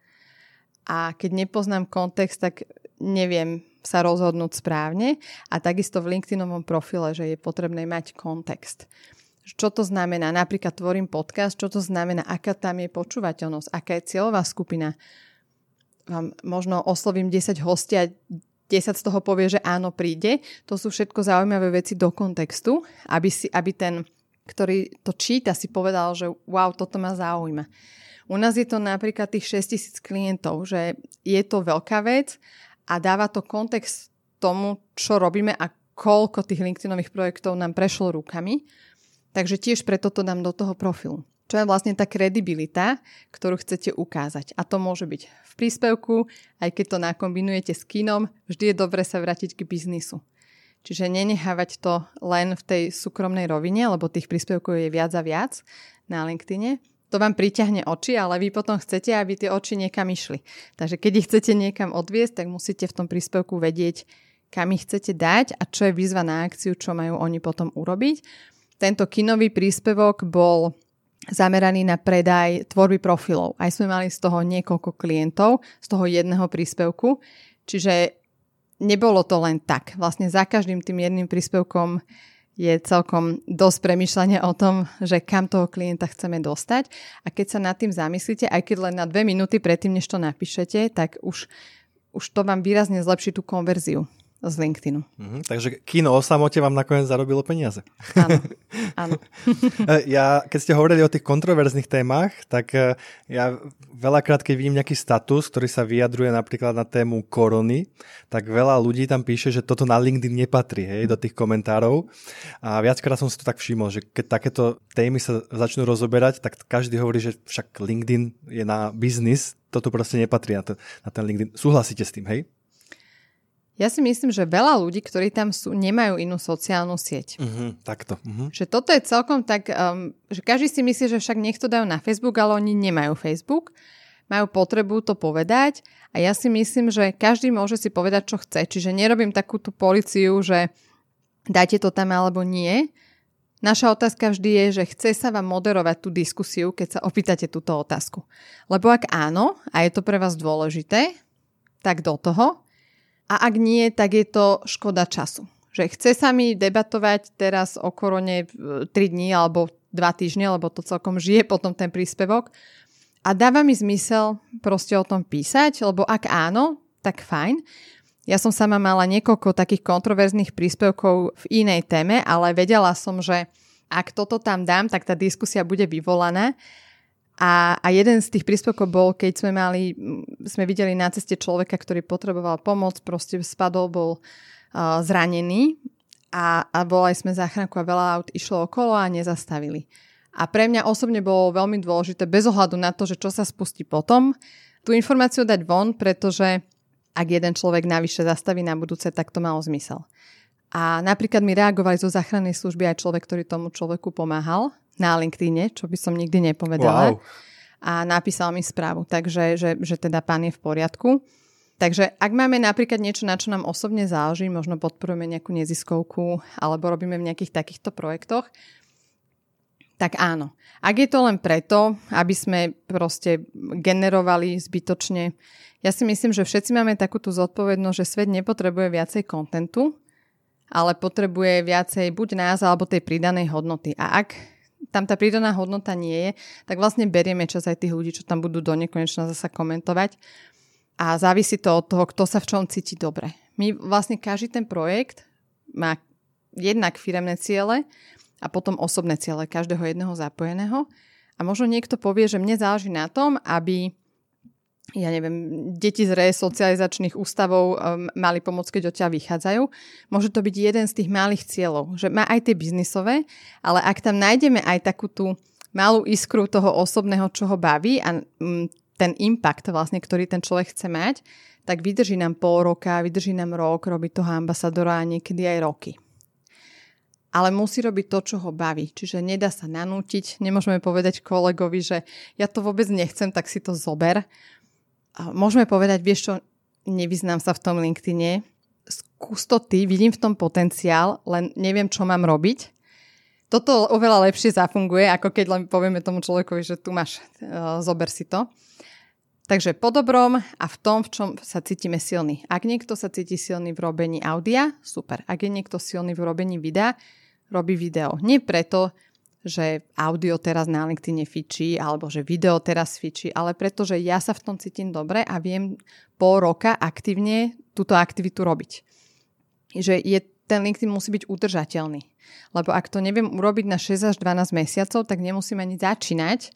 A keď nepoznám kontext, tak neviem sa rozhodnúť správne. A takisto v LinkedInovom profile, že je potrebné mať kontext. Čo to znamená? Napríklad tvorím podcast, čo to znamená, aká tam je počúvateľnosť, aká je cieľová skupina. Vám možno oslovím 10 hostia, 10 z toho povie, že áno, príde. To sú všetko zaujímavé veci do kontextu, aby, si, aby ten, ktorý to číta, si povedal, že wow, toto ma zaujíma. U nás je to napríklad tých 6 tisíc klientov, že je to veľká vec a dáva to kontext tomu, čo robíme a koľko tých LinkedInových projektov nám prešlo rukami. Takže tiež preto to dám do toho profilu. Čo je vlastne tá kredibilita, ktorú chcete ukázať. A to môže byť v príspevku, aj keď to nakombinujete s kinom, vždy je dobre sa vrátiť k biznisu. Čiže nenechávať to len v tej súkromnej rovine, lebo tých príspevkov je viac a viac na LinkedIne. To vám priťahne oči, ale vy potom chcete, aby tie oči niekam išli. Takže keď ich chcete niekam odviesť, tak musíte v tom príspevku vedieť, kam ich chcete dať a čo je výzva na akciu, čo majú oni potom urobiť. Tento kinový príspevok bol zameraný na predaj tvorby profilov. Aj sme mali z toho niekoľko klientov, z toho jedného príspevku. Čiže nebolo to len tak. Vlastne za každým tým jedným príspevkom je celkom dosť premyšľania o tom, že kam toho klienta chceme dostať. A keď sa nad tým zamyslíte, aj keď len na dve minúty predtým, než to napíšete, tak už, už to vám výrazne zlepší tú konverziu z LinkedInu. Mm-hmm, takže kino o samote vám nakoniec zarobilo peniaze. Áno, áno. ja, keď ste hovorili o tých kontroverzných témach, tak eh, ja veľakrát, keď vidím nejaký status, ktorý sa vyjadruje napríklad na tému korony, tak veľa ľudí tam píše, že toto na LinkedIn nepatrí, hej, do tých komentárov. A viackrát som si to tak všimol, že keď takéto témy sa začnú rozoberať, tak každý hovorí, že však LinkedIn je na biznis, toto proste nepatrí na, to, na ten LinkedIn. Súhlasíte s tým, hej? Ja si myslím, že veľa ľudí, ktorí tam sú, nemajú inú sociálnu sieť. Uh-huh, takto. Uh-huh. Že toto je celkom tak, um, že každý si myslí, že však nech to dajú na Facebook, ale oni nemajú Facebook. Majú potrebu to povedať a ja si myslím, že každý môže si povedať, čo chce. Čiže nerobím takú tú policiu, že dajte to tam alebo nie. Naša otázka vždy je, že chce sa vám moderovať tú diskusiu, keď sa opýtate túto otázku. Lebo ak áno, a je to pre vás dôležité, tak do toho. A ak nie, tak je to škoda času. Že chce sa mi debatovať teraz o korone 3 e, dní alebo 2 týždne, lebo to celkom žije potom ten príspevok. A dáva mi zmysel proste o tom písať, lebo ak áno, tak fajn. Ja som sama mala niekoľko takých kontroverzných príspevkov v inej téme, ale vedela som, že ak toto tam dám, tak tá diskusia bude vyvolaná a, a jeden z tých príspevkov bol, keď sme mali, sme videli na ceste človeka, ktorý potreboval pomoc, proste spadol, bol uh, zranený a, a volali sme záchranku a veľa aut išlo okolo a nezastavili. A pre mňa osobne bolo veľmi dôležité, bez ohľadu na to, že čo sa spustí potom, tú informáciu dať von, pretože ak jeden človek navyše zastaví na budúce, tak to malo zmysel. A napríklad mi reagovali zo záchrannej služby aj človek, ktorý tomu človeku pomáhal na LinkedIne, čo by som nikdy nepovedala. Wow. A napísal mi správu, takže že, že teda pán je v poriadku. Takže ak máme napríklad niečo, na čo nám osobne záleží, možno podporujeme nejakú neziskovku alebo robíme v nejakých takýchto projektoch, tak áno. Ak je to len preto, aby sme proste generovali zbytočne, ja si myslím, že všetci máme takúto zodpovednosť, že svet nepotrebuje viacej kontentu, ale potrebuje viacej buď nás alebo tej pridanej hodnoty. A ak tam tá pridaná hodnota nie je, tak vlastne berieme čas aj tých ľudí, čo tam budú do nekonečna zasa komentovať. A závisí to od toho, kto sa v čom cíti dobre. My vlastne každý ten projekt má jednak firemné ciele a potom osobné ciele každého jedného zapojeného. A možno niekto povie, že mne záleží na tom, aby ja neviem, deti z resocializačných ústavov um, mali pomôcť, keď odtiaľ vychádzajú. Môže to byť jeden z tých malých cieľov, že má aj tie biznisové, ale ak tam nájdeme aj takú tú malú iskru toho osobného, čo ho baví a um, ten impact vlastne, ktorý ten človek chce mať, tak vydrží nám pol roka, vydrží nám rok, robí toho ambasadora a niekedy aj roky. Ale musí robiť to, čo ho baví. Čiže nedá sa nanútiť. Nemôžeme povedať kolegovi, že ja to vôbec nechcem, tak si to zober môžeme povedať, vieš čo, nevyznám sa v tom LinkedIne, skús to ty, vidím v tom potenciál, len neviem, čo mám robiť. Toto oveľa lepšie zafunguje, ako keď len povieme tomu človekovi, že tu máš, uh, zober si to. Takže po dobrom a v tom, v čom sa cítime silní. Ak niekto sa cíti silný v robení audia, super. Ak je niekto silný v robení videa, robí video. Nie preto, že audio teraz na LinkedIn fičí alebo že video teraz fičí, ale preto, že ja sa v tom cítim dobre a viem pol roka aktívne túto aktivitu robiť. Že je, ten LinkedIn musí byť udržateľný. Lebo ak to neviem urobiť na 6 až 12 mesiacov, tak nemusím ani začínať,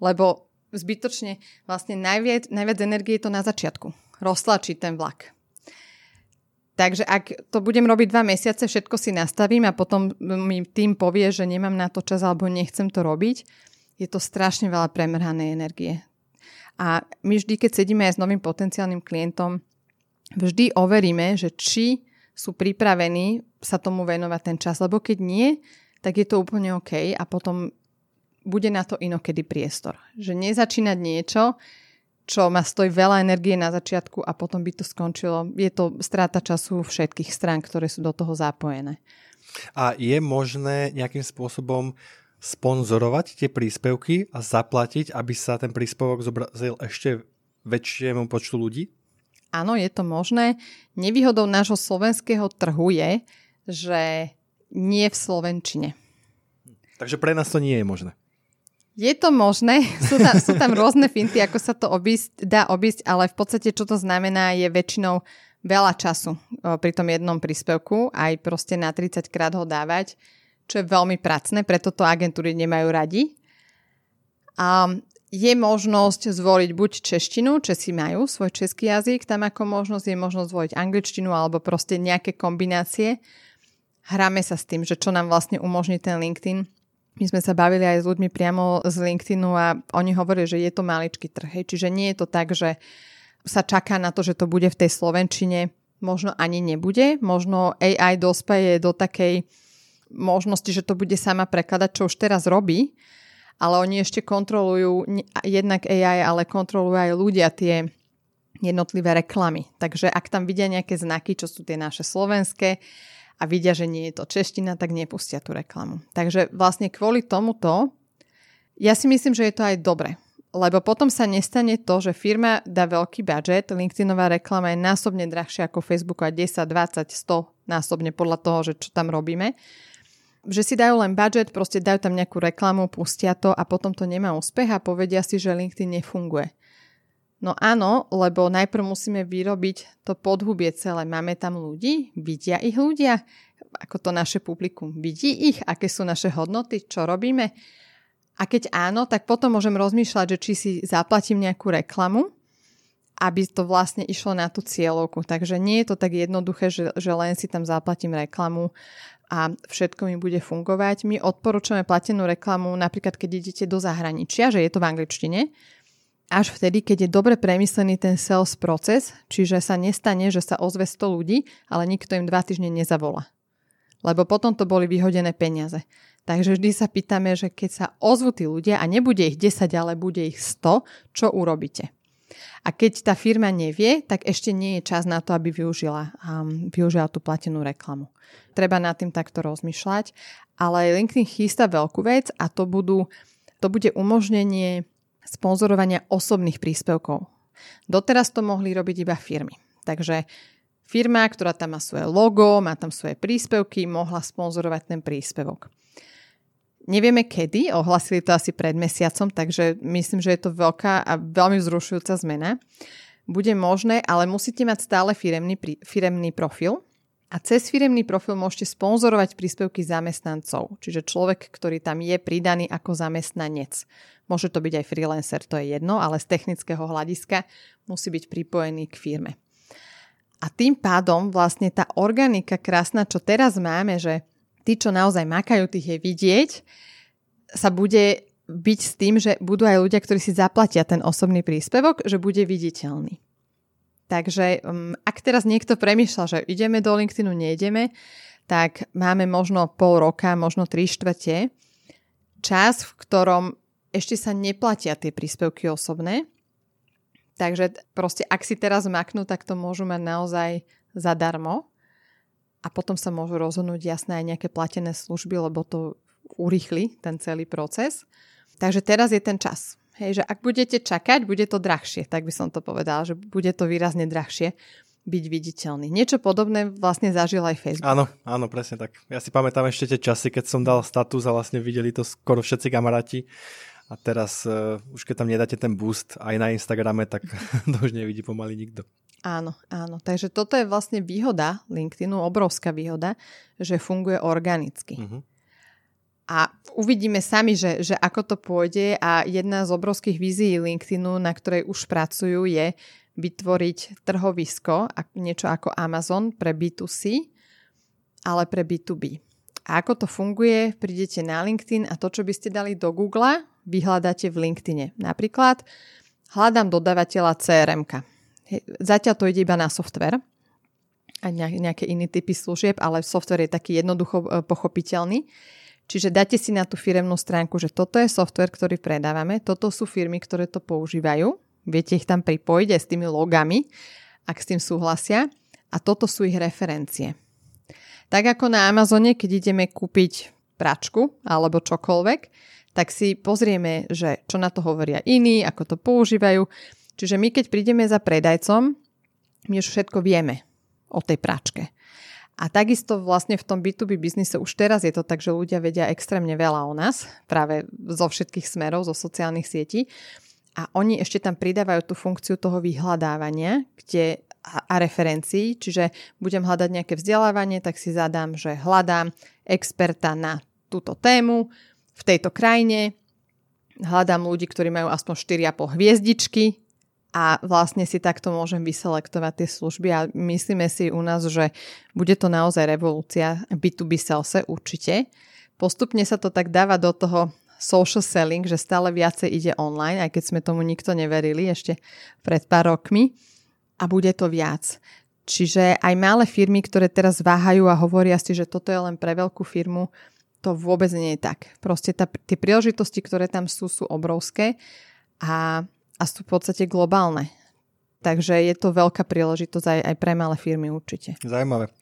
lebo zbytočne vlastne najviac, najviac energie je to na začiatku. Roztlačiť ten vlak. Takže ak to budem robiť dva mesiace, všetko si nastavím a potom mi tým povie, že nemám na to čas alebo nechcem to robiť, je to strašne veľa premrhanej energie. A my vždy, keď sedíme aj s novým potenciálnym klientom, vždy overíme, že či sú pripravení sa tomu venovať ten čas, lebo keď nie, tak je to úplne OK a potom bude na to inokedy priestor. Že nezačínať niečo, čo ma stojí veľa energie na začiatku a potom by to skončilo. Je to stráta času všetkých strán, ktoré sú do toho zapojené. A je možné nejakým spôsobom sponzorovať tie príspevky a zaplatiť, aby sa ten príspevok zobrazil ešte väčšiemu počtu ľudí? Áno, je to možné. Nevýhodou nášho slovenského trhu je, že nie v Slovenčine. Takže pre nás to nie je možné. Je to možné, sú tam, sú tam rôzne finty, ako sa to obísť, dá obísť, ale v podstate čo to znamená je väčšinou veľa času pri tom jednom príspevku, aj proste na 30 krát ho dávať, čo je veľmi pracné, preto to agentúry nemajú radi. A je možnosť zvoliť buď češtinu, Česi majú svoj český jazyk, tam ako možnosť je možnosť zvoliť angličtinu alebo proste nejaké kombinácie. Hráme sa s tým, že čo nám vlastne umožní ten LinkedIn my sme sa bavili aj s ľuďmi priamo z LinkedInu a oni hovoria, že je to maličký trh. Hej. Čiže nie je to tak, že sa čaká na to, že to bude v tej Slovenčine. Možno ani nebude. Možno AI dospeje do takej možnosti, že to bude sama prekladať, čo už teraz robí. Ale oni ešte kontrolujú jednak AI, ale kontrolujú aj ľudia tie jednotlivé reklamy. Takže ak tam vidia nejaké znaky, čo sú tie naše slovenské, a vidia, že nie je to čeština, tak nepustia tú reklamu. Takže vlastne kvôli tomuto, ja si myslím, že je to aj dobre. Lebo potom sa nestane to, že firma dá veľký budget, LinkedInová reklama je násobne drahšia ako Facebook a 10, 20, 100 násobne podľa toho, že čo tam robíme. Že si dajú len budget, proste dajú tam nejakú reklamu, pustia to a potom to nemá úspech a povedia si, že LinkedIn nefunguje. No áno, lebo najprv musíme vyrobiť to podhubie celé. Máme tam ľudí, vidia ich ľudia, ako to naše publikum vidí ich, aké sú naše hodnoty, čo robíme. A keď áno, tak potom môžem rozmýšľať, že či si zaplatím nejakú reklamu, aby to vlastne išlo na tú cieľovku. Takže nie je to tak jednoduché, že, že len si tam zaplatím reklamu a všetko mi bude fungovať. My odporúčame platenú reklamu napríklad, keď idete do zahraničia, že je to v angličtine, až vtedy, keď je dobre premyslený ten sales proces, čiže sa nestane, že sa ozve 100 ľudí, ale nikto im dva týždne nezavola. Lebo potom to boli vyhodené peniaze. Takže vždy sa pýtame, že keď sa ozvú tí ľudia a nebude ich 10, ale bude ich 100, čo urobíte? A keď tá firma nevie, tak ešte nie je čas na to, aby využila, um, využila tú platenú reklamu. Treba nad tým takto rozmýšľať, ale LinkedIn chystá veľkú vec a to, budú, to bude umožnenie sponzorovania osobných príspevkov. Doteraz to mohli robiť iba firmy. Takže firma, ktorá tam má svoje logo, má tam svoje príspevky, mohla sponzorovať ten príspevok. Nevieme kedy, ohlasili to asi pred mesiacom, takže myslím, že je to veľká a veľmi vzrušujúca zmena. Bude možné, ale musíte mať stále firemný, firemný profil, a cez firemný profil môžete sponzorovať príspevky zamestnancov, čiže človek, ktorý tam je pridaný ako zamestnanec. Môže to byť aj freelancer, to je jedno, ale z technického hľadiska musí byť pripojený k firme. A tým pádom vlastne tá organika krásna, čo teraz máme, že tí, čo naozaj makajú, tých je vidieť, sa bude byť s tým, že budú aj ľudia, ktorí si zaplatia ten osobný príspevok, že bude viditeľný. Takže um, ak teraz niekto premýšľa, že ideme do LinkedInu, nejdeme, tak máme možno pol roka, možno tri štvrte, čas, v ktorom ešte sa neplatia tie príspevky osobné. Takže proste ak si teraz maknú, tak to môžu mať naozaj zadarmo a potom sa môžu rozhodnúť jasné aj nejaké platené služby, lebo to urýchli ten celý proces. Takže teraz je ten čas. Hej, že ak budete čakať, bude to drahšie, tak by som to povedala, že bude to výrazne drahšie byť viditeľný. Niečo podobné vlastne zažil aj Facebook. Áno, áno, presne tak. Ja si pamätám ešte tie časy, keď som dal status a vlastne videli to skoro všetci kamaráti. A teraz uh, už keď tam nedáte ten boost aj na Instagrame, tak to už nevidí pomaly nikto. Áno, áno. Takže toto je vlastne výhoda LinkedInu, obrovská výhoda, že funguje organicky. Uh-huh. A uvidíme sami, že, že ako to pôjde a jedna z obrovských vízií LinkedInu, na ktorej už pracujú, je vytvoriť trhovisko, niečo ako Amazon pre B2C, ale pre B2B. A ako to funguje? Prídete na LinkedIn a to, čo by ste dali do Google, vyhľadáte v LinkedIne. Napríklad hľadám dodávateľa crm Zatiaľ to ide iba na software a nejaké iné typy služieb, ale software je taký jednoducho e, pochopiteľný. Čiže dáte si na tú firemnú stránku, že toto je software, ktorý predávame, toto sú firmy, ktoré to používajú, viete ich tam pripojiť aj s tými logami, ak s tým súhlasia a toto sú ich referencie. Tak ako na Amazone, keď ideme kúpiť pračku alebo čokoľvek, tak si pozrieme, že čo na to hovoria iní, ako to používajú. Čiže my keď prídeme za predajcom, my už všetko vieme o tej pračke. A takisto vlastne v tom B2B biznise už teraz je to tak, že ľudia vedia extrémne veľa o nás, práve zo všetkých smerov, zo sociálnych sietí. A oni ešte tam pridávajú tú funkciu toho vyhľadávania kde, a, referencií, čiže budem hľadať nejaké vzdelávanie, tak si zadám, že hľadám experta na túto tému v tejto krajine, hľadám ľudí, ktorí majú aspoň 4,5 hviezdičky a vlastne si takto môžem vyselektovať tie služby a myslíme si u nás, že bude to naozaj revolúcia B2B salese určite. Postupne sa to tak dáva do toho social selling, že stále viacej ide online, aj keď sme tomu nikto neverili ešte pred pár rokmi a bude to viac. Čiže aj malé firmy, ktoré teraz váhajú a hovoria si, že toto je len pre veľkú firmu, to vôbec nie je tak. Proste tá, tie príležitosti, ktoré tam sú, sú obrovské a a sú v podstate globálne. Takže je to veľká príležitosť aj, aj pre malé firmy určite. Zajímavé.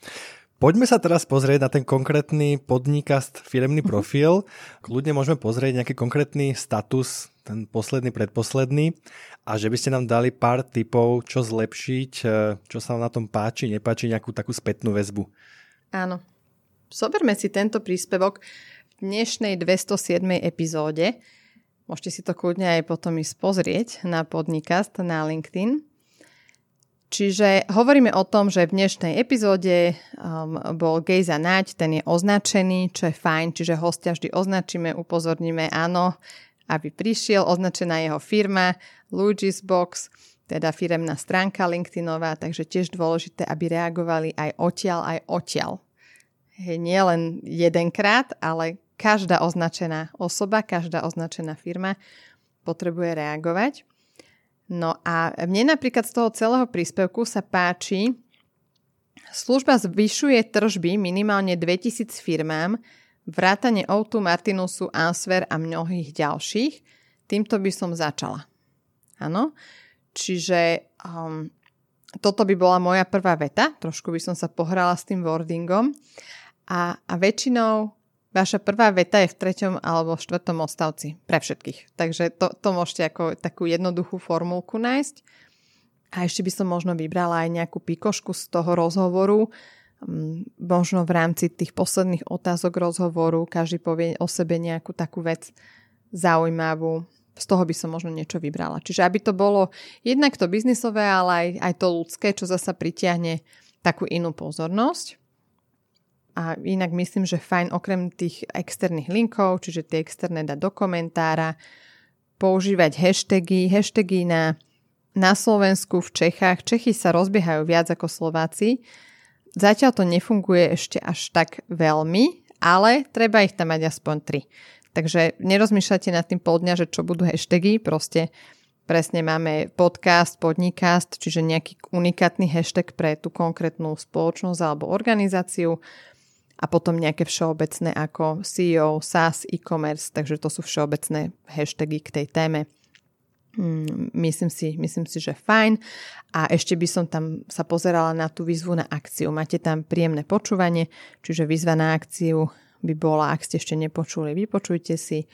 Poďme sa teraz pozrieť na ten konkrétny podnikast, firemný mhm. profil. Kľudne môžeme pozrieť nejaký konkrétny status, ten posledný, predposledný a že by ste nám dali pár tipov, čo zlepšiť, e, čo sa na tom páči, nepáči, nejakú takú spätnú väzbu. Áno. Zoberme si tento príspevok v dnešnej 207. epizóde Môžete si to kľudne aj potom ísť pozrieť na podnikast na LinkedIn. Čiže hovoríme o tom, že v dnešnej epizóde um, bol Gejza Naď, ten je označený, čo je fajn, čiže hostia vždy označíme, upozorníme áno, aby prišiel, označená jeho firma, Lugis Box, teda firemná stránka LinkedInová, takže tiež dôležité, aby reagovali aj odtiaľ, aj odtiaľ. Nie len jedenkrát, ale každá označená osoba, každá označená firma potrebuje reagovať. No a mne napríklad z toho celého príspevku sa páči, služba zvyšuje tržby minimálne 2000 firmám, vrátane Outu, Martinusu, Answer a mnohých ďalších. Týmto by som začala. Áno, čiže um, toto by bola moja prvá veta, trošku by som sa pohrala s tým wordingom a, a väčšinou Vaša prvá veta je v treťom alebo štvrtom odstavci pre všetkých. Takže to, to môžete ako takú jednoduchú formulku nájsť. A ešte by som možno vybrala aj nejakú pikošku z toho rozhovoru, mm, možno v rámci tých posledných otázok rozhovoru každý povie o sebe nejakú takú vec zaujímavú. Z toho by som možno niečo vybrala. Čiže aby to bolo jednak to biznisové, ale aj, aj to ľudské, čo zasa pritiahne takú inú pozornosť. A inak myslím, že fajn okrem tých externých linkov, čiže tie externé dať do komentára, používať hashtagy, hashtagy na, na Slovensku, v Čechách. Čechy sa rozbiehajú viac ako Slováci. Zatiaľ to nefunguje ešte až tak veľmi, ale treba ich tam mať aspoň tri. Takže nerozmýšľate nad tým pol dňa, že čo budú hashtagy, proste presne máme podcast, podnikast, čiže nejaký unikátny hashtag pre tú konkrétnu spoločnosť alebo organizáciu a potom nejaké všeobecné ako CEO, SaaS, e-commerce, takže to sú všeobecné hashtagy k tej téme. Mm, myslím si, myslím si, že fajn. A ešte by som tam sa pozerala na tú výzvu na akciu. Máte tam príjemné počúvanie, čiže výzva na akciu by bola, ak ste ešte nepočuli, vypočujte si.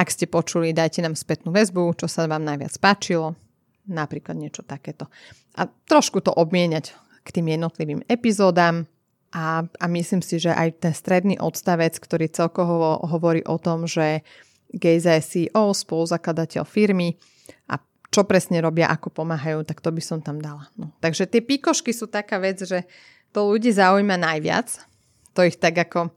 Ak ste počuli, dajte nám spätnú väzbu, čo sa vám najviac páčilo, napríklad niečo takéto. A trošku to obmieniať k tým jednotlivým epizódam a, a myslím si, že aj ten stredný odstavec, ktorý celkovo hovorí o tom, že Gejza je CEO, spoluzakladateľ firmy a čo presne robia, ako pomáhajú, tak to by som tam dala. No. Takže tie píkošky sú taká vec, že to ľudí zaujíma najviac. To ich tak ako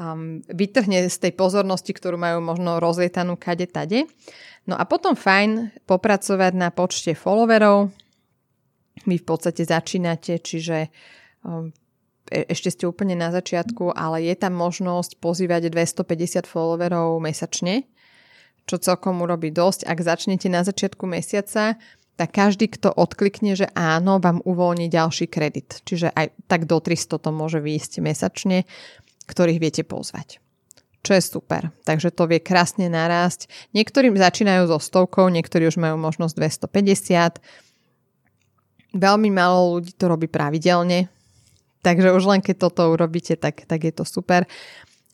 um, vytrhne z tej pozornosti, ktorú majú možno rozlietanú kade tade. No a potom fajn popracovať na počte followerov. Vy v podstate začínate, čiže um, e- ešte ste úplne na začiatku, ale je tam možnosť pozývať 250 followerov mesačne, čo celkom urobí dosť. Ak začnete na začiatku mesiaca, tak každý, kto odklikne, že áno, vám uvoľní ďalší kredit. Čiže aj tak do 300 to môže výjsť mesačne ktorých viete pozvať. Čo je super. Takže to vie krásne narásť. Niektorým začínajú so stovkou, niektorí už majú možnosť 250. Veľmi málo ľudí to robí pravidelne. Takže už len keď toto urobíte, tak, tak je to super.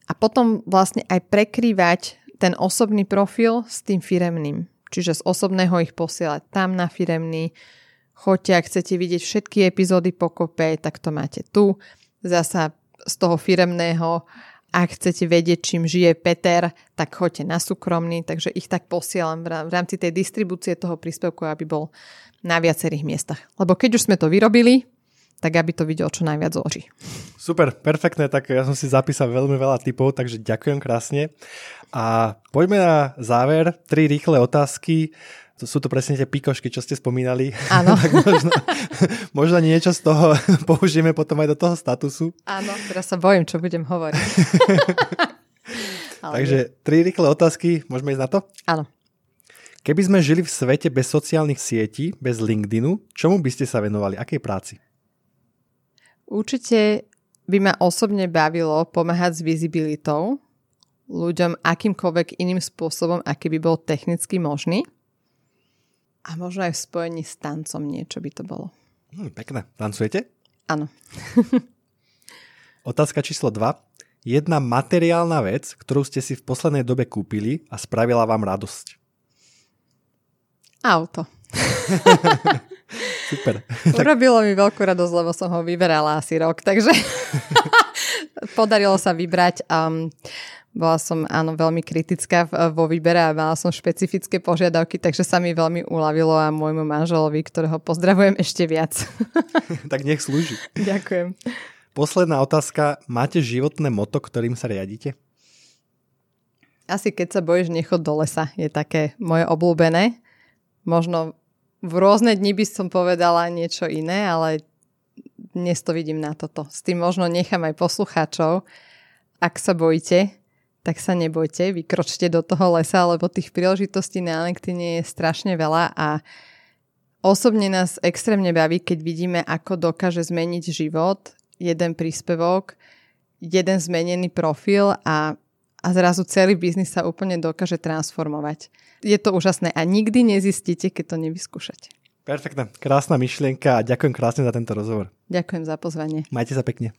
A potom vlastne aj prekrývať ten osobný profil s tým firemným. Čiže z osobného ich posielať tam na firemný. Choďte, ak chcete vidieť všetky epizódy pokope, tak to máte tu. Zasa z toho firemného. Ak chcete vedieť, čím žije Peter, tak choďte na súkromný, takže ich tak posielam v rámci tej distribúcie toho príspevku, aby bol na viacerých miestach. Lebo keď už sme to vyrobili, tak aby to videl čo najviac očí. Super, perfektné, tak ja som si zapísal veľmi veľa typov, takže ďakujem krásne. A poďme na záver, tri rýchle otázky to sú to presne tie pikošky, čo ste spomínali. Áno. tak možno, možno niečo z toho použijeme potom aj do toho statusu. Áno, teraz sa bojím, čo budem hovoriť. Takže tri rýchle otázky, môžeme ísť na to? Áno. Keby sme žili v svete bez sociálnych sietí, bez LinkedInu, čomu by ste sa venovali? Akej práci? Určite by ma osobne bavilo pomáhať s vizibilitou ľuďom akýmkoľvek iným spôsobom, aký by bol technicky možný. A možno aj v spojení s tancom niečo by to bolo. Hmm, pekné. Tancujete? Áno. Otázka číslo 2. Jedna materiálna vec, ktorú ste si v poslednej dobe kúpili a spravila vám radosť. Auto. Super. Urobilo mi veľkú radosť, lebo som ho vyberala asi rok, takže podarilo sa vybrať um, bola som áno veľmi kritická vo výbere a mala som špecifické požiadavky, takže sa mi veľmi uľavilo a môjmu manželovi, ktorého pozdravujem ešte viac. tak nech slúži. Ďakujem. Posledná otázka. Máte životné moto, ktorým sa riadite? Asi keď sa bojíš, nechod do lesa. Je také moje obľúbené. Možno v rôzne dni by som povedala niečo iné, ale dnes to vidím na toto. S tým možno nechám aj poslucháčov. Ak sa bojíte, tak sa nebojte, vykročte do toho lesa, lebo tých príležitostí na LinkedIn je strašne veľa a osobne nás extrémne baví, keď vidíme, ako dokáže zmeniť život jeden príspevok, jeden zmenený profil a, a zrazu celý biznis sa úplne dokáže transformovať. Je to úžasné a nikdy nezistíte, keď to nevyskúšate. Perfektné, krásna myšlienka a ďakujem krásne za tento rozhovor. Ďakujem za pozvanie. Majte sa pekne.